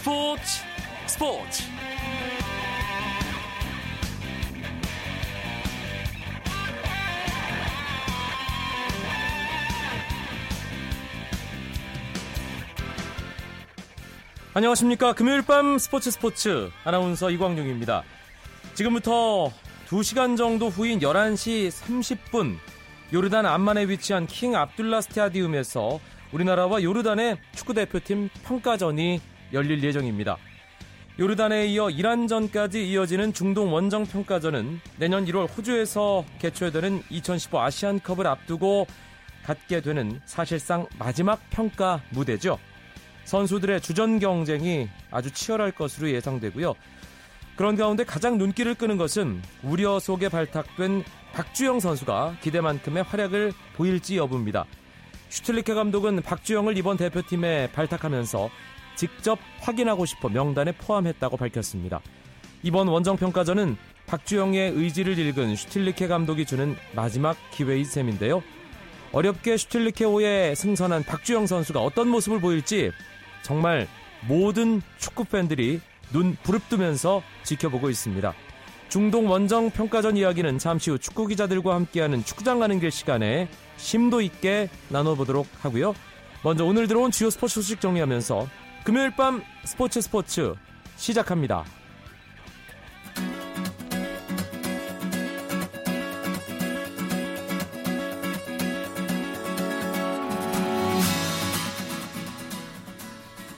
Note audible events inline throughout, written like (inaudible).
스포츠 스포츠. 안녕하십니까. 금요일 밤 스포츠 스포츠. 아나운서 이광용입니다. 지금부터 2시간 정도 후인 11시 30분 요르단 암만에 위치한 킹 압둘라 스타디움에서 우리나라와 요르단의 축구대표팀 평가전이 열릴 예정입니다. 요르단에 이어 이란전까지 이어지는 중동 원정 평가전은 내년 1월 호주에서 개최되는 2015 아시안컵을 앞두고 갖게 되는 사실상 마지막 평가 무대죠. 선수들의 주전 경쟁이 아주 치열할 것으로 예상되고요. 그런 가운데 가장 눈길을 끄는 것은 우려 속에 발탁된 박주영 선수가 기대만큼의 활약을 보일지 여부입니다. 슈틀리케 감독은 박주영을 이번 대표팀에 발탁하면서 직접 확인하고 싶어 명단에 포함했다고 밝혔습니다. 이번 원정평가전은 박주영의 의지를 읽은 슈틸리케 감독이 주는 마지막 기회인 셈인데요. 어렵게 슈틸리케호에 승선한 박주영 선수가 어떤 모습을 보일지 정말 모든 축구 팬들이 눈 부릅뜨면서 지켜보고 있습니다. 중동 원정 평가전 이야기는 잠시 후 축구 기자들과 함께하는 축구장 가는 길 시간에 심도 있게 나눠보도록 하고요. 먼저 오늘 들어온 주요 스포츠 소식 정리하면서 금요일 밤 스포츠 스포츠 시작합니다.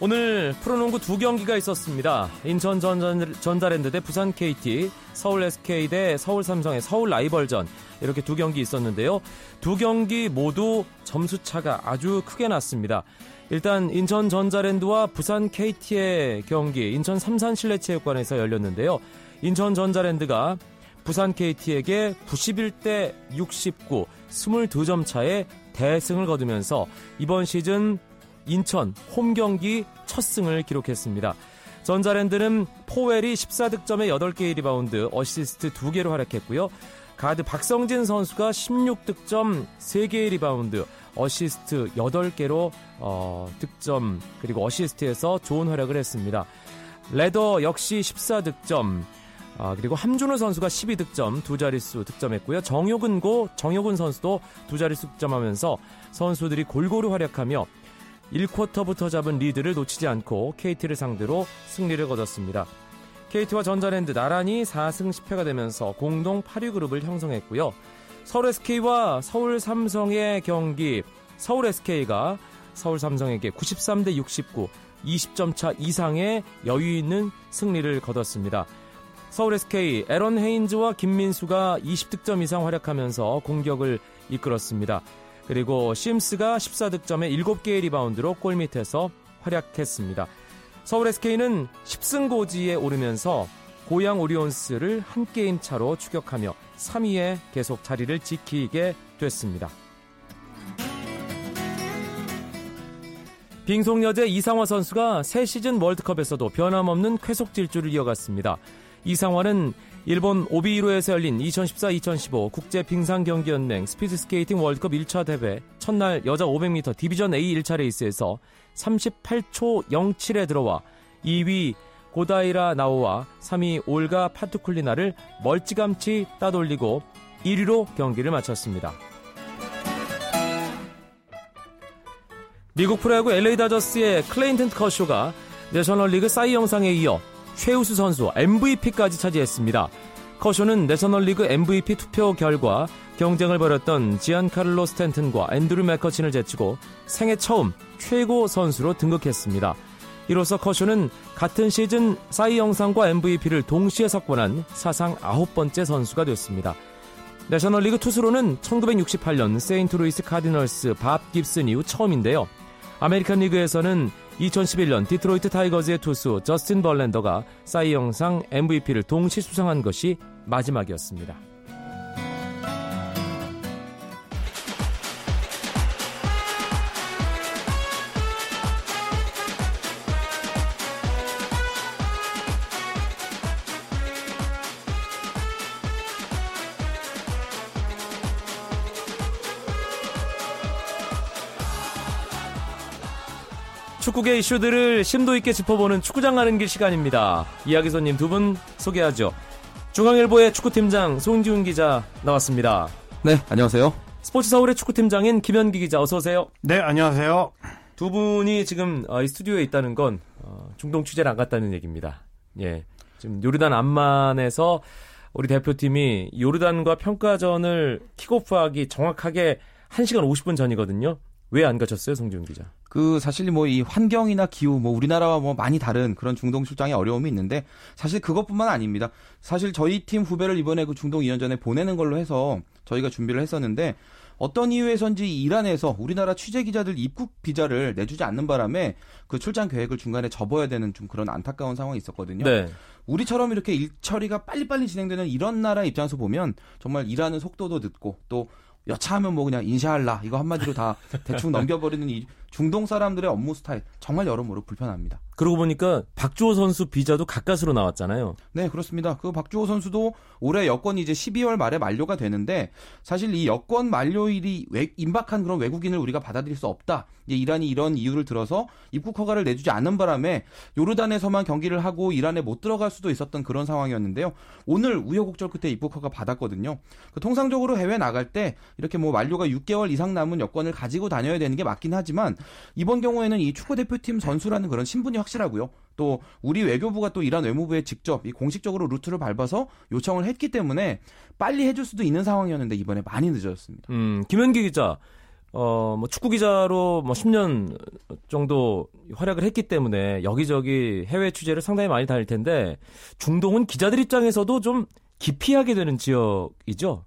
오늘 프로농구 두 경기가 있었습니다. 인천 전자랜드 대 부산 KT, 서울 SK 대 서울 삼성의 서울 라이벌전 이렇게 두 경기 있었는데요. 두 경기 모두 점수 차가 아주 크게 났습니다. 일단 인천 전자랜드와 부산 KT의 경기 인천 삼산 실내체육관에서 열렸는데요. 인천 전자랜드가 부산 KT에게 91대 69, 22점 차의 대승을 거두면서 이번 시즌 인천 홈 경기 첫 승을 기록했습니다. 전자랜드는 포웰이 14득점에 8개의 리바운드, 어시스트 2개로 활약했고요. 가드 박성진 선수가 16득점, 3개의 리바운드, 어시스트 8개로 어, 득점 그리고 어시스트에서 좋은 활약을 했습니다. 레더 역시 14득점, 아, 그리고 함준후 선수가 12득점 두 자릿수 득점했고요. 정효근고 정효근 선수도 두 자릿수 득점하면서 선수들이 골고루 활약하며 1쿼터부터 잡은 리드를 놓치지 않고 KT를 상대로 승리를 거뒀습니다. KT와 전자랜드 나란히 4승 10패가 되면서 공동 8위 그룹을 형성했고요. 서울 SK와 서울 삼성의 경기 서울 SK가 서울 삼성에게 93대 69, 20점 차 이상의 여유 있는 승리를 거뒀습니다. 서울 SK 에런 헤인즈와 김민수가 20득점 이상 활약하면서 공격을 이끌었습니다. 그리고 심스가 14득점에 7개의 리바운드로 골밑에서 활약했습니다. 서울 SK는 10승 고지에 오르면서 고양 오리온스를 한 게임 차로 추격하며 3위에 계속 자리를 지키게 됐습니다. 빙속여제 이상화 선수가 새 시즌 월드컵에서도 변함없는 쾌속 질주를 이어갔습니다. 이상화는 일본 오비히로에서 열린 2014-2015 국제 빙상 경기 연맹 스피드 스케이팅 월드컵 1차 대회 첫날 여자 500m 디비전 A 1차 레이스에서 38초 07에 들어와 2위 고다이라 나오와 3위 올가 파트쿨리나를 멀찌감치 따돌리고 1위로 경기를 마쳤습니다. 미국 프로야구 LA 다저스의 클레이튼 커쇼가 내셔널리그 사이 영상에 이어 최우수 선수 MVP까지 차지했습니다. 커쇼는 내셔널리그 MVP 투표 결과 경쟁을 벌였던 지안카를로 스탠튼과 앤드루 맥커친을 제치고 생애 처음 최고 선수로 등극했습니다. 이로써 커쇼는 같은 시즌 사이 영상과 MVP를 동시에 석권한 사상 아홉 번째 선수가 됐습니다. 내셔널리그 투수로는 1968년 세인트루이스 카디널스 밥 깁슨 이후 처음인데요. 아메리칸 리그에서는 2011년 디트로이트 타이거즈의 투수 저스틴 벌랜더가 사이 영상 MVP를 동시 수상한 것이 마지막이었습니다. 축구계 이슈들을 심도 있게 짚어보는 축구장 가는 길 시간입니다. 이야기 손님 두 분 소개하죠. 중앙일보의 축구팀장 송지훈 기자 나왔습니다. 네, 안녕하세요. 스포츠 서울의 축구팀장인 김현기 기자 어서 오세요. 네, 안녕하세요. 두 분이 지금 어, 이 스튜디오에 있다는 건 어, 중동 취재를 안 갔다는 얘기입니다. 예, 지금 요르단 암만에서 우리 대표팀이 요르단과 평가전을 킥오프하기 정확하게 1시간 50분 전이거든요. 왜 안 가셨어요, 송지훈 기자? 그 사실 뭐 이 환경이나 기후 뭐 우리나라와 뭐 많이 다른 그런 중동 출장의 어려움이 있는데 사실 그것뿐만 아닙니다. 사실 저희 팀 후배를 이번에 그 중동 2년 전에 보내는 걸로 해서 저희가 준비를 했었는데 어떤 이유에선지 이란에서 우리나라 취재 기자들 입국 비자를 내주지 않는 바람에 그 출장 계획을 중간에 접어야 되는 좀 그런 안타까운 상황이 있었거든요. 네. 우리처럼 이렇게 일 처리가 빨리빨리 진행되는 이런 나라 입장에서 보면 정말 일하는 속도도 늦고 또 여차하면 뭐 그냥 인샤할라 이거 한마디로 다 (laughs) 대충 넘겨버리는 이 중동 사람들의 업무 스타일 정말 여러모로 불편합니다. 그러고 보니까 박주호 선수 비자도 가까스로 나왔잖아요. 네, 그렇습니다. 그 박주호 선수도 올해 여권이 이제 12월 말에 만료가 되는데 사실 이 여권 만료일이 외, 임박한 그런 외국인을 우리가 받아들일 수 없다. 이제 이란이 이런 이유를 들어서 입국 허가를 내주지 않는 바람에 요르단에서만 경기를 하고 이란에 못 들어갈 수도 있었던 그런 상황이었는데요. 오늘 우여곡절 끝에 입국 허가 받았거든요. 그 통상적으로 해외 나갈 때 이렇게 뭐 만료가 6개월 이상 남은 여권을 가지고 다녀야 되는 게 맞긴 하지만 이번 경우에는 이 축구 대표팀 선수라는 그런 신분이 확실하고요. 또 우리 외교부가 또 이란 외무부에 직접 이 공식적으로 루트를 밟아서 요청을 했기 때문에 빨리 해줄 수도 있는 상황이었는데 이번에 많이 늦어졌습니다. 음, 김현기 기자. 어, 뭐 축구 기자로 뭐 10년 정도 활약을 했기 때문에 여기저기 해외 취재를 상당히 많이 다닐 텐데 중동은 기자들 입장에서도 좀 기피하게 되는 지역이죠.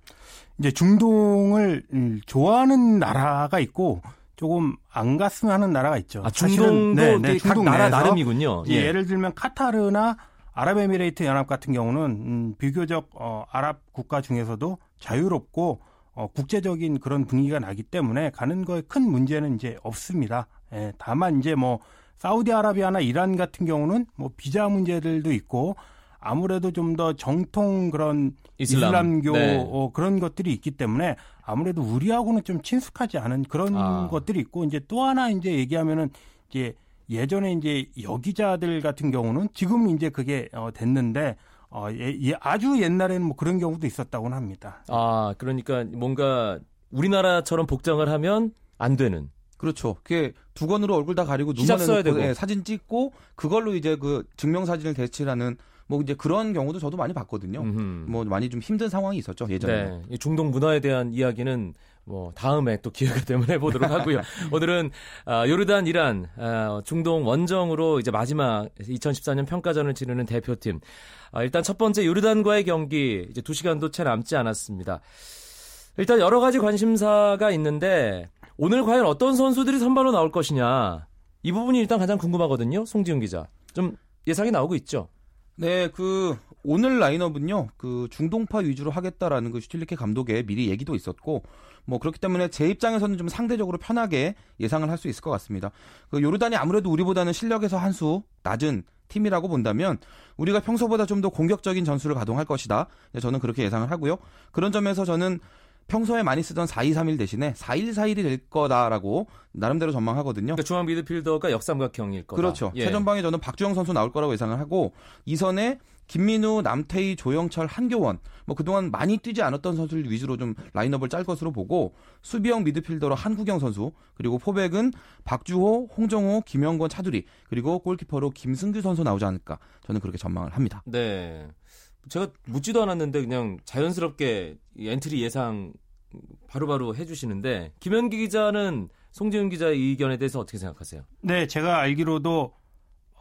이제 중동을 음, 좋아하는 나라가 있고 조금 안 갔으면 하는 나라가 있죠. 아, 중동도 네, 네, 각 나라 나름이군요. 예. 예를 들면 카타르나 아랍에미레이트 연합 같은 경우는 음, 비교적 어, 아랍 국가 중에서도 자유롭고 어, 국제적인 그런 분위기가 나기 때문에 가는 거에 큰 문제는 이제 없습니다. 예, 다만 이제 뭐 사우디아라비아나 이란 같은 경우는 뭐 비자 문제들도 있고 아무래도 좀 더 정통 그런 이슬람. 교 네. 어, 그런 것들이 있기 때문에 아무래도 우리하고는 좀 친숙하지 않은 그런 아. 것들이 있고 이제 또 하나 이제 얘기하면은 이제 예전에 이제 여기자들 같은 경우는 지금 이제 그게 어, 됐는데 어, 예, 예, 아주 옛날에는 뭐 그런 경우도 있었다고는 합니다. 아, 그러니까 뭔가 우리나라처럼 복장을 하면 안 되는. 그렇죠. 그게 두건으로 얼굴 다 가리고 눈만 써야 되고 예, 사진 찍고 그걸로 이제 그 증명 사진을 대체하는 뭐 이제 그런 경우도 저도 많이 봤거든요. 음흠. 뭐 많이 좀 힘든 상황이 있었죠 예전에. 네, 중동 문화에 대한 이야기는 뭐 다음에 또 기회가 되면 해보도록 하고요. (laughs) 오늘은 아, 요르단, 이란, 아, 중동 원정으로 이제 마지막 2014년 평가전을 치르는 대표팀. 아, 일단 첫 번째 요르단과의 경기 이제 2 시간도 채 남지 않았습니다. 일단 여러 가지 관심사가 있는데 오늘 과연 어떤 선수들이 선발로 나올 것이냐 이 부분이 일단 가장 궁금하거든요. 송지훈 기자. 좀 예상이 나오고 있죠. 네, 그 오늘 라인업은요, 그 중동파 위주로 하겠다라는 그 슈틸리케 감독의 미리 얘기도 있었고, 뭐 그렇기 때문에 제 입장에서는 좀 상대적으로 편하게 예상을 할 수 있을 것 같습니다. 그 요르단이 아무래도 우리보다는 실력에서 한 수 낮은 팀이라고 본다면 우리가 평소보다 좀 더 공격적인 전술을 가동할 것이다. 네, 저는 그렇게 예상을 하고요. 그런 점에서 저는 평소에 많이 쓰던 4-2-3-1 대신에 4-1-4-1이 될 거다라고 나름대로 전망하거든요. 그러니까 중앙 미드필더가 역삼각형일 거다. 그렇죠. 예. 최전방에 저는 박주영 선수 나올 거라고 예상을 하고 이 선에 김민우, 남태희, 조영철, 한교원 뭐 그동안 많이 뛰지 않았던 선수들 위주로 좀 라인업을 짤 것으로 보고 수비형 미드필더로 한국영 선수 그리고 포백은 박주호, 홍정호, 김영권, 차두리 그리고 골키퍼로 김승규 선수 나오지 않을까 저는 그렇게 전망을 합니다. 네. 제가 묻지도 않았는데 그냥 자연스럽게 엔트리 예상 바로바로 바로 해주시는데 김현기 기자는 송지훈 기자의 의견에 대해서 어떻게 생각하세요? 네, 제가 알기로도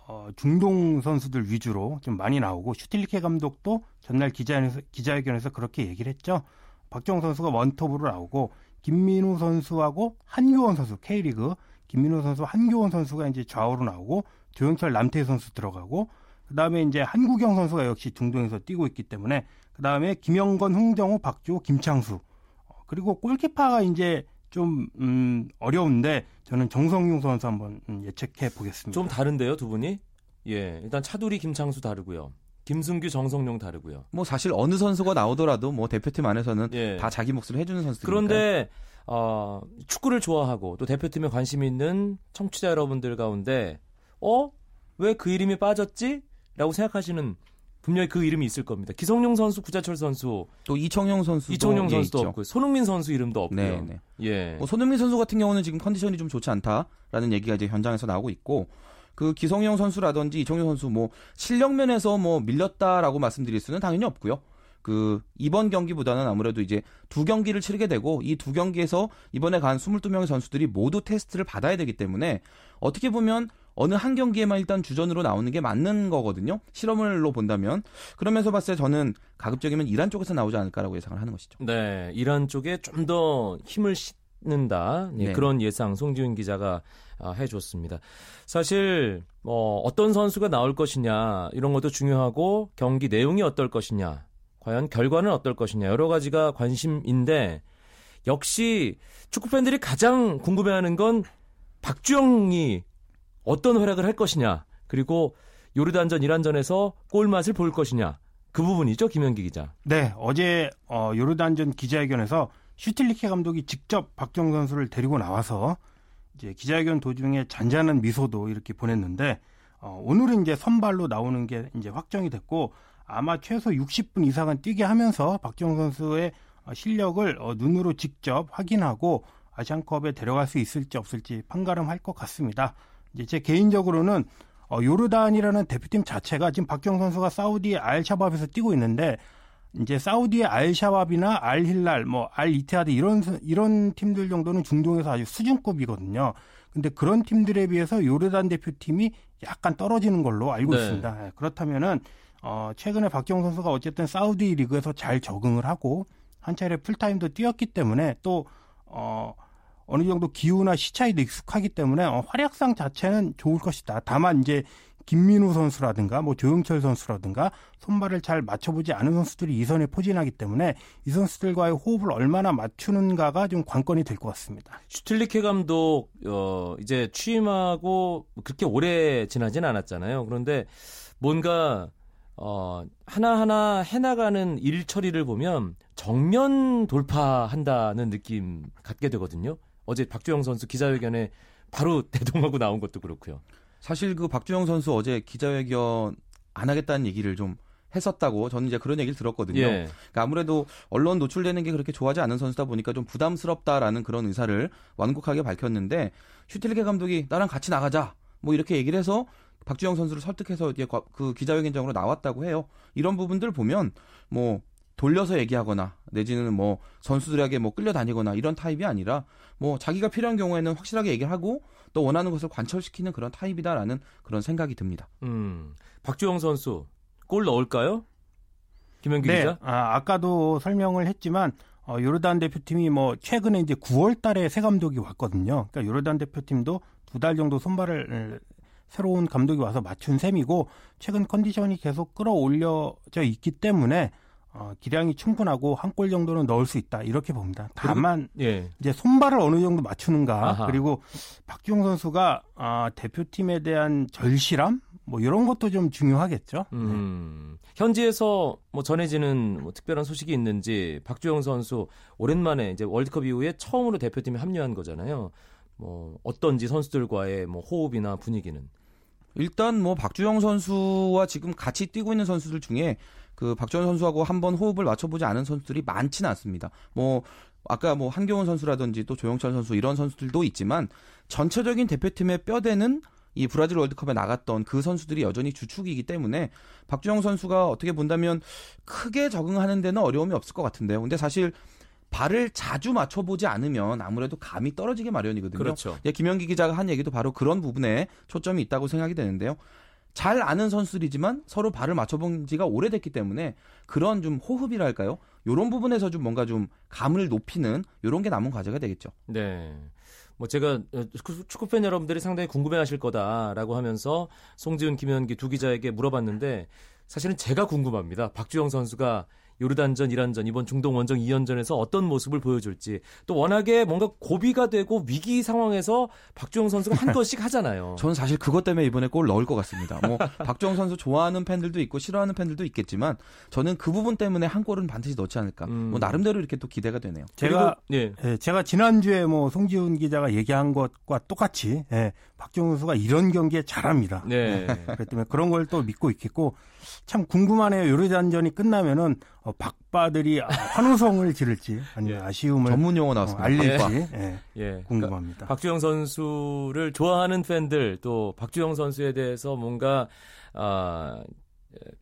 어, 중동 선수들 위주로 좀 많이 나오고 슈틸리케 감독도 전날 기자회견에서, 기자회견에서 그렇게 얘기를 했죠. 박주영 선수가 원톱으로 나오고 김민우 선수하고 한교원 선수 K리그 김민우 선수 한교원 선수가 이제 좌우로 나오고 조영철 남태 선수 들어가고 그다음에 이제 한국영 선수가 역시 중동에서 뛰고 있기 때문에 그다음에 김영건, 홍정호, 박주호, 김창수 어, 그리고 골키퍼가 이제 좀 음, 어려운데 저는 정성용 선수 한번 음, 예측해 보겠습니다. 좀 다른데요, 두 분이? 예, 일단 차두리, 김창수 다르고요. 김승규, 정성용 다르고요. 뭐 사실 어느 선수가 나오더라도 뭐 대표팀 안에서는 예. 다 자기 몫을 해주는 선수들. 그런데 어, 축구를 좋아하고 또 대표팀에 관심 있는 청취자 여러분들 가운데 어? 왜 그 이름이 빠졌지? 라고 생각하시는 분명히 그 이름이 있을 겁니다. 기성용 선수, 구자철 선수, 또 이청용 선수도 이청용 예, 선수도 있죠. 없고 손흥민 선수 이름도 없고요. 네, 네. 예. 뭐 손흥민 선수 같은 경우는 지금 컨디션이 좀 좋지 않다라는 얘기가 이제 현장에서 나오고 있고 그 기성용 선수라든지 이청용 선수 뭐 실력 면에서 뭐 밀렸다라고 말씀드릴 수는 당연히 없고요. 그 이번 경기보다는 아무래도 이제 두 경기를 치르게 되고 이 두 경기에서 이번에 간 22명의 선수들이 모두 테스트를 받아야 되기 때문에 어떻게 보면 어느 한 경기에만 일단 주전으로 나오는 게 맞는 거거든요. 실험을로 본다면 그러면서 봤을 때 저는 가급적이면 이란 쪽에서 나오지 않을까라고 예상을 하는 것이죠. 네, 이란 쪽에 좀 더 힘을 싣는다 예, 네. 그런 예상 송지훈 기자가 아, 해줬습니다. 사실 뭐 어떤 선수가 나올 것이냐 이런 것도 중요하고 경기 내용이 어떨 것이냐 과연 결과는 어떨 것이냐. 여러 가지가 관심인데 역시 축구 팬들이 가장 궁금해하는 건 박주영이 어떤 활약을 할 것이냐. 그리고 요르단전 이란전에서 골 맛을 볼 것이냐. 그 부분이죠 김현기 기자. 네, 어제 어, 요르단전 기자회견에서 슈틸리케 감독이 직접 박정 선수를 데리고 나와서 이제 기자회견 도중에 잔잔한 미소도 이렇게 보냈는데 어, 오늘은 이제 선발로 나오는 게 이제 확정이 됐고 아마 최소 60분 이상은 뛰게 하면서 박정 선수의 어, 실력을 어, 눈으로 직접 확인하고 아시안컵에 데려갈 수 있을지 없을지 판가름할 것 같습니다. 이제 제 개인적으로는 어, 요르단이라는 대표팀 자체가 지금 박정 선수가 사우디 알샤밥에서 뛰고 있는데 이제 사우디의 알샤밥이나 알힐랄, 뭐 알이티하드 이런 선- 이런 팀들 정도는 중동에서 아주 수준급이거든요. 근데 그런 팀들에 비해서 요르단 대표팀이 약간 떨어지는 걸로 알고 네. 있습니다. 예, 그렇다면은 어, 최근에 박정 선수가 어쨌든 사우디 리그에서 잘 적응을 하고 한 차례 풀타임도 뛰었기 때문에 또 어, 어느 정도 기후나 시차에도 익숙하기 때문에 어, 활약상 자체는 좋을 것이다. 다만 이제 김민우 선수라든가 뭐 조영철 선수라든가 손발을 잘 맞춰보지 않은 선수들이 이 선에 포진하기 때문에 이 선수들과의 호흡을 얼마나 맞추는가가 좀 관건이 될 것 같습니다. 슈틸리케 감독 어 이제 취임하고 그렇게 오래 지나진 않았잖아요. 그런데 뭔가 어 하나하나 해나가는 일 처리를 보면 정면 돌파한다는 느낌 갖게 되거든요. 어제 박주영 선수 기자회견에 바로 (laughs) 대동하고 나온 것도 그렇고요. 사실 그 박주영 선수 어제 기자회견 안 하겠다는 얘기를 좀 했었다고 저는 이제 그런 얘기를 들었거든요. 예. 그러니까 아무래도 언론 노출되는 게 그렇게 좋아하지 않은 선수다 보니까 좀 부담스럽다라는 그런 의사를 완곡하게 밝혔는데 슈틸리케 감독이 나랑 같이 나가자 뭐 이렇게 얘기를 해서 박주영 선수를 설득해서 이제 과- 그 기자회견장으로 나왔다고 해요. 이런 부분들 보면 뭐 돌려서 얘기하거나 내지는 뭐 선수들에게 뭐 끌려다니거나 이런 타입이 아니라 뭐 자기가 필요한 경우에는 확실하게 얘기를 하고 또 원하는 것을 관철시키는 그런 타입이다라는 그런 생각이 듭니다. 음. 박주영 선수 골 넣을까요? 김현기 네, 기자? 아, 아까도 설명을 했지만 어, 요르단 대표팀이 뭐 최근에 이제 9월 달에 새 감독이 왔거든요. 그러니까 요르단 대표팀도 두 달 정도 손발을 에, 새로운 감독이 와서 맞춘 셈이고 최근 컨디션이 계속 끌어올려져 있기 때문에 어, 기량이 충분하고 한 골 정도는 넣을 수 있다 이렇게 봅니다. 다만 예. 이제 손발을 어느 정도 맞추는가 아하. 그리고 박주영 선수가 아, 대표팀에 대한 절실함 뭐 이런 것도 좀 중요하겠죠. 음, 현지에서 뭐 전해지는 뭐 특별한 소식이 있는지 박주영 선수 오랜만에 이제 월드컵 이후에 처음으로 대표팀에 합류한 거잖아요. 뭐 어떤지 선수들과의 뭐 호흡이나 분위기는 일단 뭐 박주영 선수와 지금 같이 뛰고 있는 선수들 중에 그 박주영 선수하고 한번 호흡을 맞춰보지 않은 선수들이 많지는 않습니다. 뭐 아까 뭐 한경훈 선수라든지 또 조영철 선수 이런 선수들도 있지만 전체적인 대표팀의 뼈대는 이 브라질 월드컵에 나갔던 그 선수들이 여전히 주축이기 때문에 박주영 선수가 어떻게 본다면 크게 적응하는 데는 어려움이 없을 것 같은데요. 근데 사실 발을 자주 맞춰보지 않으면 아무래도 감이 떨어지게 마련이거든요. 그렇죠. 예, 김현기 기자가 한 얘기도 바로 그런 부분에 초점이 있다고 생각이 되는데요. 잘 아는 선수들이지만 서로 발을 맞춰본 지가 오래됐기 때문에 그런 좀 호흡이랄까요? 요런 부분에서 좀 뭔가 좀 감을 높이는 요런 게 남은 과제가 되겠죠. 네. 뭐 제가 어, 축구- 축구 팬 여러분들이 상당히 궁금해하실 거다라고 하면서 송지훈, 김현기 두 기자에게 물어봤는데 사실은 제가 궁금합니다. 박주영 선수가 요르단전, 이란전, 이번 중동 원정 2연전에서 어떤 모습을 보여줄지 또 워낙에 뭔가 고비가 되고 위기 상황에서 박주영 선수가 한 번씩 하잖아요. 저는 사실 그것 때문에 이번에 골 넣을 것 같습니다. 뭐 (laughs) 박주영 선수 좋아하는 팬들도 있고 싫어하는 팬들도 있겠지만 저는 그 부분 때문에 한 골은 반드시 넣지 않을까. 음. 뭐 나름대로 이렇게 또 기대가 되네요. 제가 예. 예, 제가 지난주에 뭐 송지훈 기자가 얘기한 것과 똑같이 예, 박주영 선수가 이런 경기에 잘합니다. 네. 그렇기 때문에 그런 걸 또 믿고 있겠고 참 궁금하네요. 요르단전이 끝나면은 어, 박바들이 환호성을 지를지 아니면 예. 아쉬움을 전문 용어 나왔습니다. 어, 알릴지 예. 예. 궁금합니다. 그러니까 박주영 선수를 좋아하는 팬들 또 박주영 선수에 대해서 뭔가 아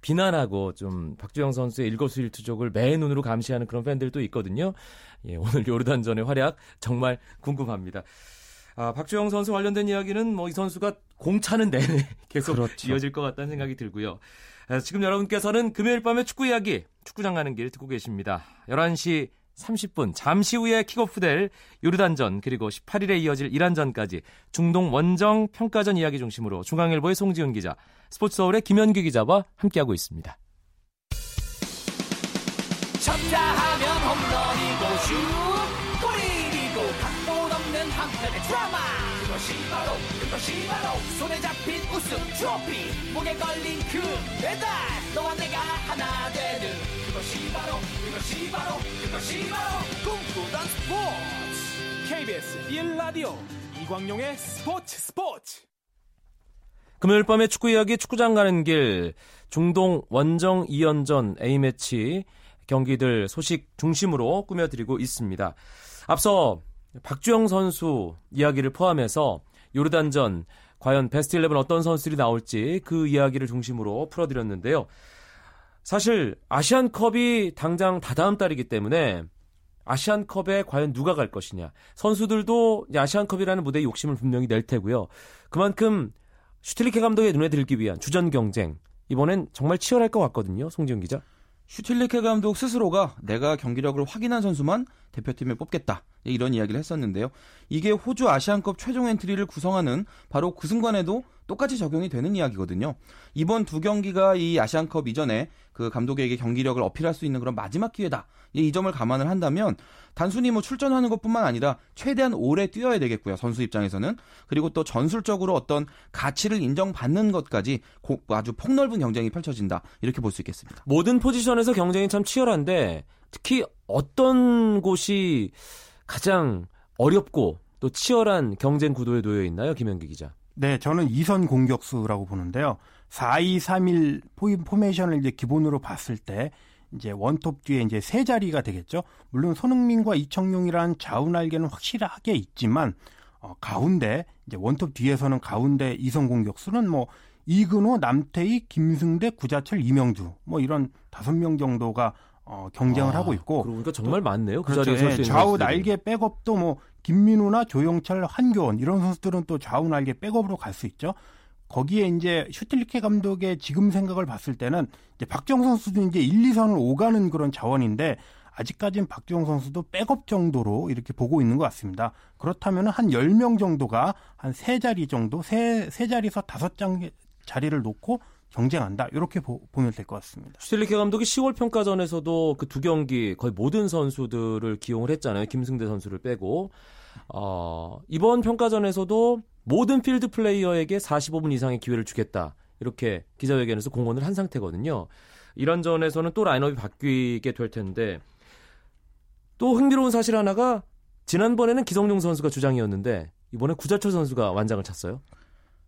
비난하고 좀 박주영 선수의 일거수일투족을 매 눈으로 감시하는 그런 팬들도 있거든요. 예, 오늘 요르단전의 활약 정말 궁금합니다. 아, 박주영 선수 관련된 이야기는 뭐 이 선수가 공차는 내내 (laughs) 계속 그렇죠. 이어질 것 같다는 생각이 들고요. 아, 지금 여러분께서는 금요일 밤에 축구 이야기, 축구장 가는 길 듣고 계십니다. 11시 30분 잠시 후에 킥오프될 요르단전 그리고 18일에 이어질 이란전까지 중동 원정 평가전 이야기 중심으로 중앙일보의 송지훈 기자, 스포츠 서울의 김현규 기자와 함께하고 있습니다. 쳤다 하면 홈런이고 슛 드라마. 그것이 바로 그것이 바로 손에 잡힌 우승 트로피. 목에 걸린 그 배달 너와 내가 하나 되는 그것이 바로 그것이 바로 그것이 바로 꿈꾸던 스포츠. KBS 1라디오 이광용의 스포츠 스포츠. 금요일 밤에 축구 이야기 축구장 가는 길. 중동 원정 2연전 A매치 경기들 소식 중심으로 꾸며드리고 있습니다. 앞서 박주영 선수 이야기를 포함해서 요르단전 과연 베스트 11 어떤 선수들이 나올지 그 이야기를 중심으로 풀어드렸는데요. 사실 아시안컵이 당장 다다음 달이기 때문에 아시안컵에 과연 누가 갈 것이냐. 선수들도 아시안컵이라는 무대에 욕심을 분명히 낼 테고요. 그만큼 슈틸리케 감독의 눈에 들기 위한 주전 경쟁 이번엔 정말 치열할 것 같거든요. 송지훈 기자. 슈틸리케 감독 스스로가 내가 경기력을 확인한 선수만 대표팀에 뽑겠다. 이런 이야기를 했었는데요. 이게 호주 아시안컵 최종 엔트리를 구성하는 바로 그 순간에도 똑같이 적용이 되는 이야기거든요. 이번 두 경기가 이 아시안컵 이전에 그 감독에게 경기력을 어필할 수 있는 그런 마지막 기회다. 이 점을 감안을 한다면 단순히 뭐 출전하는 것뿐만 아니라 최대한 오래 뛰어야 되겠고요. 선수 입장에서는 그리고 또 전술적으로 어떤 가치를 인정받는 것까지 아주 폭넓은 경쟁이 펼쳐진다. 이렇게 볼 수 있겠습니다. 모든 포지션에서 경쟁이 참 치열한데 특히 어떤 곳이 가장 어렵고 또 치열한 경쟁 구도에 놓여 있나요, 김현기 기자? 네, 저는 이선 공격수라고 보는데요. 4-2-3-1 포메이션을 이제 기본으로 봤을 때 이제 원톱 뒤에 이제 세 자리가 되겠죠. 물론 손흥민과 이청용이라는 좌우 날개는 확실하게 있지만 어, 가운데 이제 원톱 뒤에서는 가운데 이선 공격수는 뭐 이근호, 남태희, 김승대, 구자철, 이명주 뭐 이런 다섯 명 정도가 어, 경쟁을 아, 하고 있고. 그러니까 정말 많네요. 그 그렇죠. 자리에 예, 좌우 날개 백업도 뭐 김민우나 조영철, 한교원 이런 선수들은 또 좌우 날개 백업으로 갈 수 있죠. 거기에 이제 슈틸리케 감독의 지금 생각을 봤을 때는 이제 박정 선수도 이제 1, 2선을 오가는 그런 자원인데 아직까지는 박주영 선수도 백업 정도로 이렇게 보고 있는 것 같습니다. 그렇다면 한 10명 정도가 한세 자리 정도, 세, 세 자리에서 다섯 장 자리를 놓고 경쟁한다. 이렇게 보, 면 될 것 같습니다. 슈틸리케 감독이 10월 평가전에서도 그 두 경기 거의 모든 선수들을 기용을 했잖아요. 김승대 선수를 빼고. 어, 이번 평가전에서도 모든 필드 플레이어에게 45분 이상의 기회를 주겠다. 이렇게 기자회견에서 공언을 한 상태거든요. 이런 전에서는 또 라인업이 바뀌게 될 텐데 또 흥미로운 사실 하나가 지난번에는 기성용 선수가 주장이었는데 이번에 구자철 선수가 완장을 찼어요.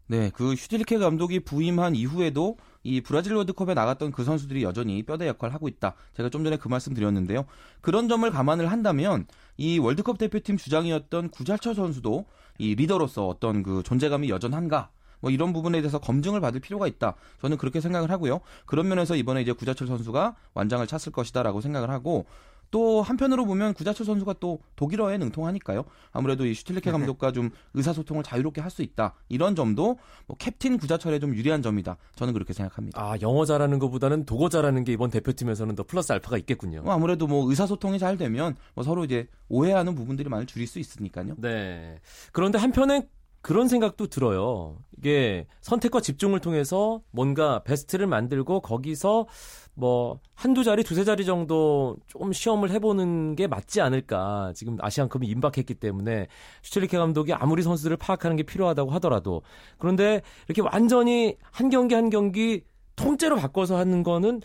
네, 그 슈틸케 감독이 부임한 이후에도 이 브라질 월드컵에 나갔던 그 선수들이 여전히 뼈대 역할을 하고 있다. 제가 좀 전에 그 말씀 드렸는데요. 그런 점을 감안을 한다면 이 월드컵 대표팀 주장이었던 구자철 선수도 이 리더로서 어떤 그 존재감이 여전한가? 뭐 이런 부분에 대해서 검증을 받을 필요가 있다. 저는 그렇게 생각을 하고요. 그런 면에서 이번에 이제 구자철 선수가 완장을 찼을 것이다라고 생각을 하고 또 한편으로 보면 구자철 선수가 또 독일어에 능통하니까요. 아무래도 이 슈틸리케 네. 감독과 좀 의사소통을 자유롭게 할 수 있다. 이런 점도 뭐 캡틴 구자철에 좀 유리한 점이다. 저는 그렇게 생각합니다. 아, 영어 잘하는 것보다는 독어 잘하는 게 이번 대표팀에서는 더 플러스 알파가 있겠군요. 뭐 아무래도 뭐 의사소통이 잘 되면 뭐 서로 이제 오해하는 부분들이 많이 줄일 수 있으니까요. 네. 그런데 한편에 그런 생각도 들어요. 이게 선택과 집중을 통해서 뭔가 베스트를 만들고 거기서 뭐 한두 자리, 두세 자리 정도 좀 시험을 해보는 게 맞지 않을까. 지금 아시안컵이 임박했기 때문에 슈틸리케 감독이 아무리 선수들을 파악하는 게 필요하다고 하더라도 그런데 이렇게 완전히 한 경기 한 경기 통째로 바꿔서 하는 거는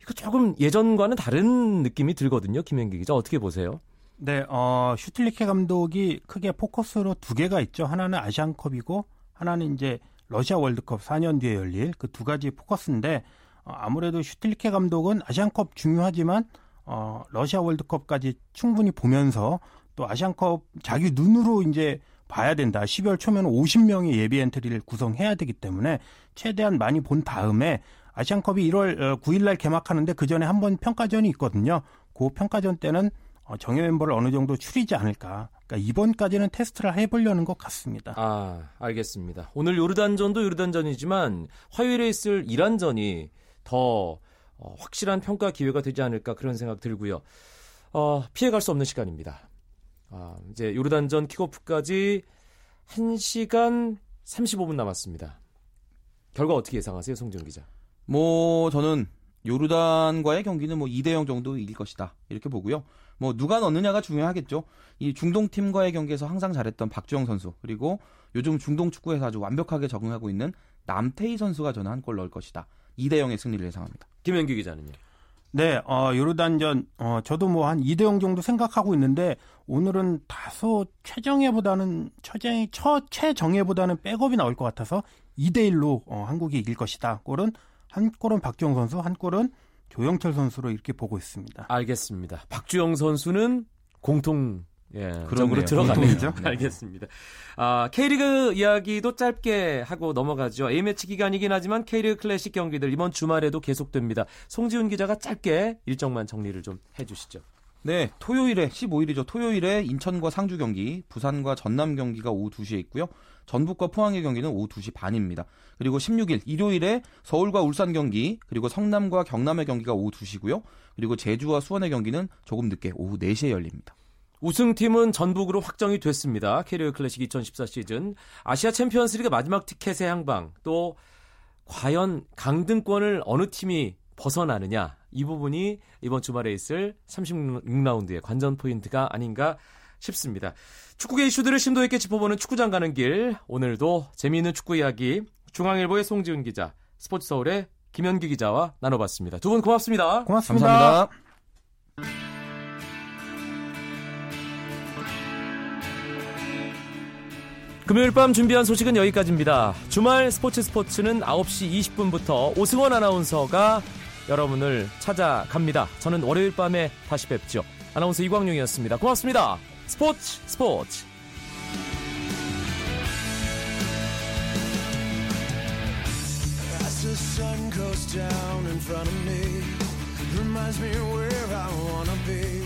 이거 조금 예전과는 다른 느낌이 들거든요. 김현기 기자 어떻게 보세요? 네, 어, 슈틸리케 감독이 크게 포커스로 두 개가 있죠. 하나는 아시안컵이고 하나는 이제 러시아 월드컵 4년 뒤에 열릴 그 두 가지 포커스인데 어, 아무래도 슈틸리케 감독은 아시안컵 중요하지만 어, 러시아 월드컵까지 충분히 보면서 또 아시안컵 자기 눈으로 이제 봐야 된다. 12월 초면 50명의 예비 엔트리를 구성해야 되기 때문에 최대한 많이 본 다음에 아시안컵이 1월 9일 날 개막하는데 그 전에 한 번 평가전이 있거든요. 그 평가전 때는 어, 정예 멤버를 어느 정도 추리지 않을까. 그러니까 이번까지는 테스트를 해보려는 것 같습니다. 아, 알겠습니다. 오늘 요르단전도 요르단전이지만 화요일에 있을 이란전이 더 어, 확실한 평가 기회가 되지 않을까 그런 생각 들고요. 어, 피해갈 수 없는 시간입니다. 아, 이제 요르단전 킥오프까지 1시간 35분 남았습니다. 결과 어떻게 예상하세요, 송준 기자? 뭐 저는 요르단과의 경기는 뭐 2대 0 정도 이길 것이다. 이렇게 보고요. 뭐 누가 넣느냐가 중요하겠죠. 이 중동 팀과의 경기에서 항상 잘했던 박주영 선수 그리고 요즘 중동 축구에서 아주 완벽하게 적응하고 있는 남태희 선수가 저는 한 골 넣을 것이다. 2대 0의 승리를 예상합니다. 김현규 기자는요? 네, 어, 요르단전, 어, 저도 뭐 한 2대 0 정도 생각하고 있는데, 오늘은 다소 최정예보다는, 최정, 처, 최정예보다는 백업이 나올 것 같아서 2대 1로 어, 한국이 이길 것이다. 골은, 한 골은 박주영 선수, 한 골은 조영철 선수로 이렇게 보고 있습니다. 알겠습니다. 박주영 선수는 공통 예, 그럼으로 들어가네요. (laughs) 알겠습니다. 아, K리그 이야기도 짧게 하고 넘어가죠. A매치 기간이긴 하지만 K리그 클래식 경기들 이번 주말에도 계속됩니다. 송지훈 기자가 짧게 일정만 정리를 좀 해주시죠. 네, 토요일에 15일이죠. 토요일에 인천과 상주 경기, 부산과 전남 경기가 오후 2시에 있고요. 전북과 포항의 경기는 오후 2시 반입니다. 그리고 16일 일요일에 서울과 울산 경기, 그리고 성남과 경남의 경기가 오후 2시고요. 그리고 제주와 수원의 경기는 조금 늦게 오후 4시에 열립니다. 우승팀은 전북으로 확정이 됐습니다. K리그 클래식 2014 시즌 아시아 챔피언스리그 마지막 티켓의 향방 또 과연 강등권을 어느 팀이 벗어나느냐 이 부분이 이번 주말에 있을 36라운드의 관전 포인트가 아닌가 싶습니다. 축구계 이슈들을 심도 있게 짚어보는 축구장 가는 길 오늘도 재미있는 축구 이야기 중앙일보의 송지훈 기자 스포츠 서울의 김현기 기자와 나눠봤습니다. 두 분 고맙습니다. 고맙습니다. 감사합니다. 금요일 밤 준비한 소식은 여기까지입니다. 주말 스포츠 스포츠는 9시 20분부터 오승원 아나운서가 여러분을 찾아갑니다. 저는 월요일 밤에 다시 뵙죠. 아나운서 이광용이었습니다. 고맙습니다. 스포츠 스포츠. The sun goes down in front of me, reminds me where I wanna be.